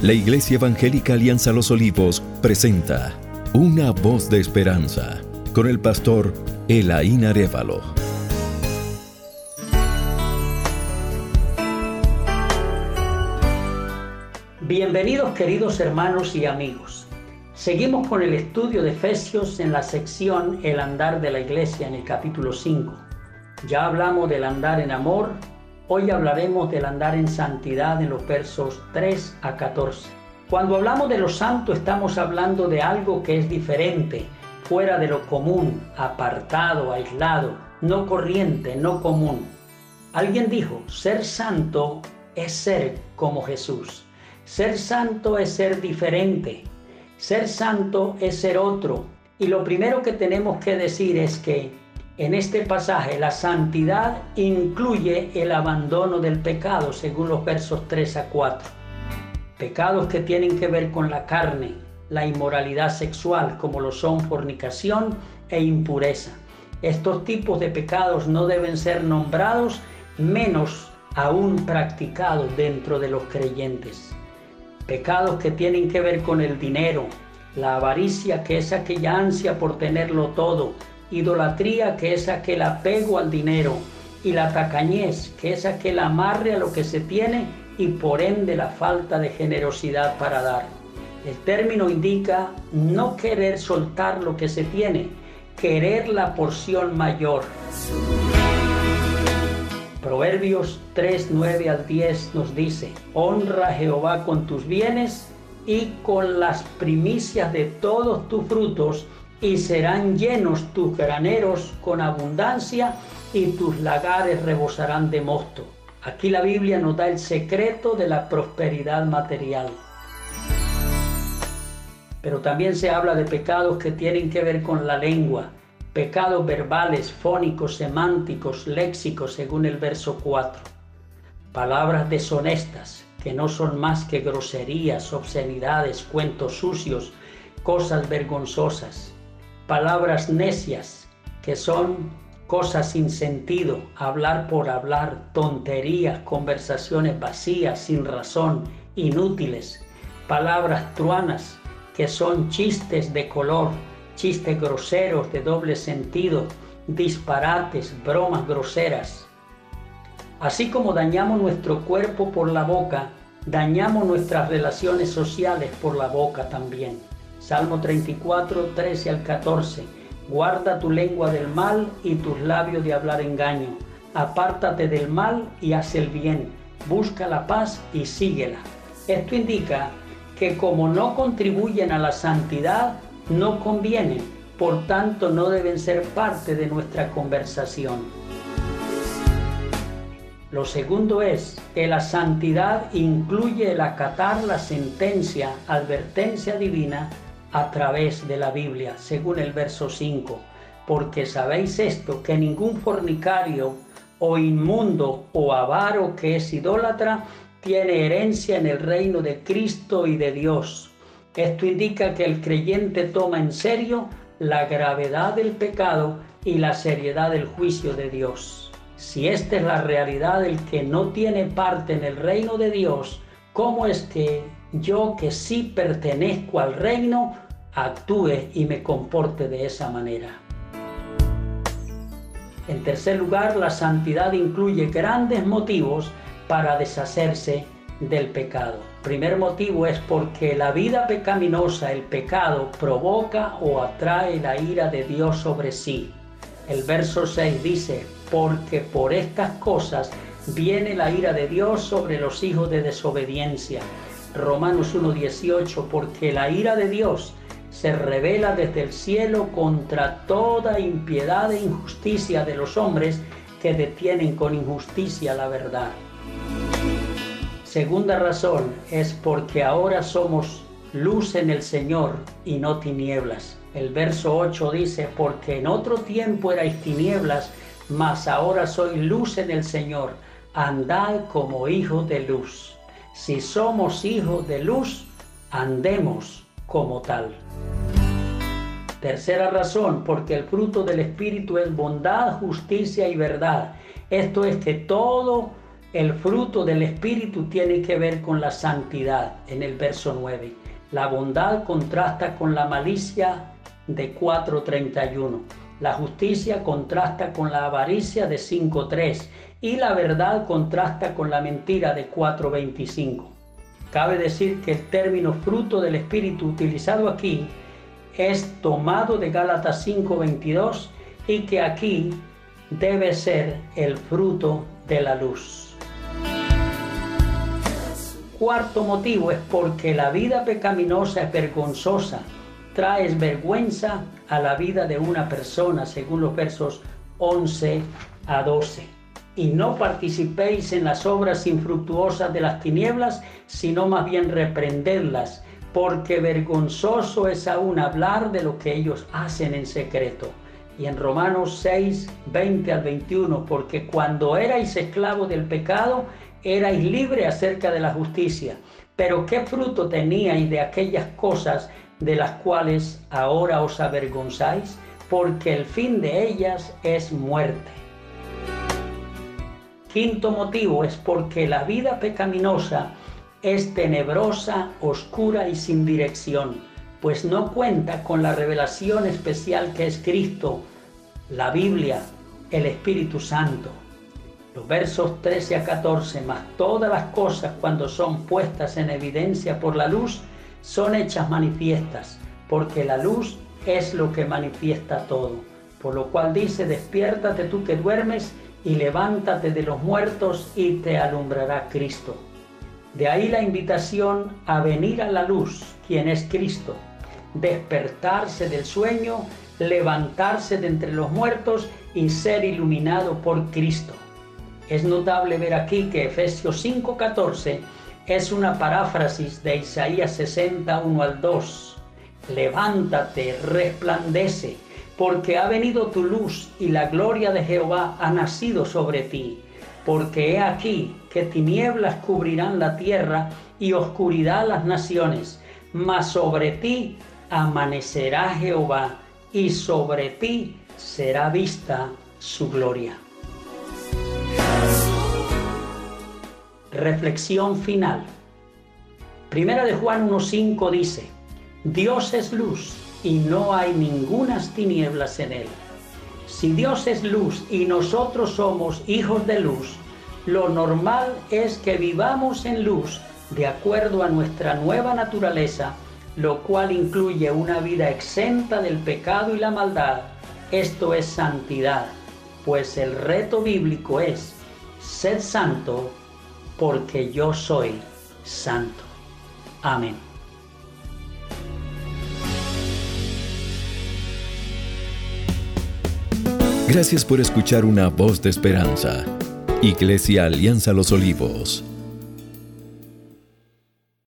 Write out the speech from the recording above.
La Iglesia Evangélica Alianza Los Olivos presenta Una voz de esperanza con el pastor Elaín Arevalo. Bienvenidos queridos hermanos y amigos. Seguimos con el estudio de Efesios en la sección El andar de la iglesia en el capítulo 5. Ya hablamos del andar en amor, Hoy hablaremos del andar en santidad en los versos 3 a 14. Cuando hablamos de lo santo estamos hablando de algo que es diferente, fuera de lo común, apartado, aislado, no corriente, no común. Alguien dijo, ser santo es ser como Jesús. Ser santo es ser diferente. Ser santo es ser otro. Y lo primero que tenemos que decir es que en este pasaje, la santidad incluye el abandono del pecado, según los versos 3 a 4. Pecados que tienen que ver con la carne, la inmoralidad sexual, como lo son fornicación e impureza. Estos tipos de pecados no deben ser nombrados, menos aún practicados dentro de los creyentes. Pecados que tienen que ver con el dinero, la avaricia, que es aquella ansia por tenerlo todo, idolatría, que es aquel apego al dinero, y la tacañez, que es aquel amarre a lo que se tiene y por ende la falta de generosidad para dar. El término indica no querer soltar lo que se tiene, querer la porción mayor. Proverbios 3, 9 al 10 nos dice, honra a Jehová con tus bienes y con las primicias de todos tus frutos, y serán llenos tus graneros con abundancia y tus lagares rebosarán de mosto. Aquí la Biblia nos da el secreto de la prosperidad material. Pero también se habla de pecados que tienen que ver con la lengua, pecados verbales, fónicos, semánticos, léxicos, según el verso 4. Palabras deshonestas, que no son más que groserías, obscenidades, cuentos sucios, cosas vergonzosas palabras necias, que son cosas sin sentido, hablar por hablar, tonterías, conversaciones vacías, sin razón, inútiles, palabras truanas, que son chistes de color, chistes groseros de doble sentido, disparates, bromas groseras. Así como dañamos nuestro cuerpo por la boca, dañamos nuestras relaciones sociales por la boca también. Salmo 34, 13 al 14. Guarda tu lengua del mal y tus labios de hablar engaño. Apártate del mal y haz el bien. Busca la paz y síguela. Esto indica que como no contribuyen a la santidad, no convienen. Por tanto, no deben ser parte de nuestra conversación. Lo segundo es que la santidad incluye el acatar la sentencia, advertencia divina a través de la Biblia, según el verso 5, porque sabéis esto, que ningún fornicario o inmundo o avaro que es idólatra tiene herencia en el reino de Cristo y de Dios. Esto indica que el creyente toma en serio la gravedad del pecado y la seriedad del juicio de Dios. Si esta es la realidad del que no tiene parte en el reino de Dios, ¿cómo es que yo que sí pertenezco al reino, actúe y me comporte de esa manera. En tercer lugar, la santidad incluye grandes motivos para deshacerse del pecado. Primer motivo es porque la vida pecaminosa, el pecado, provoca o atrae la ira de Dios sobre sí. El verso 6 dice, porque por estas cosas viene la ira de Dios sobre los hijos de desobediencia. Romanos 1.18, porque la ira de Dios se revela desde el cielo contra toda impiedad e injusticia de los hombres que detienen con injusticia la verdad. Segunda razón es porque ahora somos luz en el Señor y no tinieblas. El verso 8 dice, porque en otro tiempo erais tinieblas, mas ahora soy luz en el Señor. Andad como hijos de luz. Si somos hijos de luz, andemos como tal. Tercera razón, porque el fruto del Espíritu es bondad, justicia y verdad. Esto es que todo El fruto del Espíritu tiene que ver con la santidad en el verso 9. La bondad contrasta con la malicia de 4.31. La justicia contrasta con la avaricia de 5.3 y la verdad contrasta con la mentira de 4.25. Cabe decir que el término fruto del Espíritu utilizado aquí es tomado de Gálatas 5:22 y que aquí debe ser el fruto de la luz. Cuarto motivo es porque la vida pecaminosa es vergonzosa, trae vergüenza a la vida de una persona, según los versos 11 a 12. Y no participéis en las obras infructuosas de las tinieblas, sino más bien reprenderlas porque vergonzoso es aún hablar de lo que ellos hacen en secreto. Y en Romanos 6, 20 al 21, porque cuando erais esclavos del pecado, erais libres acerca de la justicia. Pero ¿qué fruto teníais de aquellas cosas de las cuales ahora os avergonzáis? Porque el fin de ellas es muerte. Quinto motivo es porque la vida pecaminosa es tenebrosa, oscura y sin dirección, pues no cuenta con la revelación especial que es Cristo, la Biblia, el Espíritu Santo. Los versos 13 a 14, más todas las cosas cuando son puestas en evidencia por la luz, son hechas manifiestas, porque la luz es lo que manifiesta todo. Por lo cual dice, despiértate tú que duermes y levántate de los muertos y te alumbrará Cristo. De ahí la invitación a venir a la luz, quien es Cristo, despertarse del sueño, levantarse de entre los muertos y ser iluminado por Cristo. Es notable ver aquí que Efesios 5:14 es una paráfrasis de Isaías 61 al 2. Levántate, resplandece, porque ha venido tu luz y la gloria de Jehová ha nacido sobre ti porque he aquí que tinieblas cubrirán la tierra y oscuridad las naciones, mas sobre ti amanecerá Jehová y sobre ti será vista su gloria. Reflexión final. Primera de Juan 1.5 dice, Dios es luz y no hay ningunas tinieblas en él. Si Dios es luz y nosotros somos hijos de luz, lo normal es que vivamos en luz de acuerdo a nuestra nueva naturaleza, lo cual incluye una vida exenta del pecado y la maldad. Esto es santidad, pues el reto bíblico es, sed santo porque yo soy santo. Amén. Gracias por escuchar una voz de esperanza. Iglesia Alianza Los Olivos.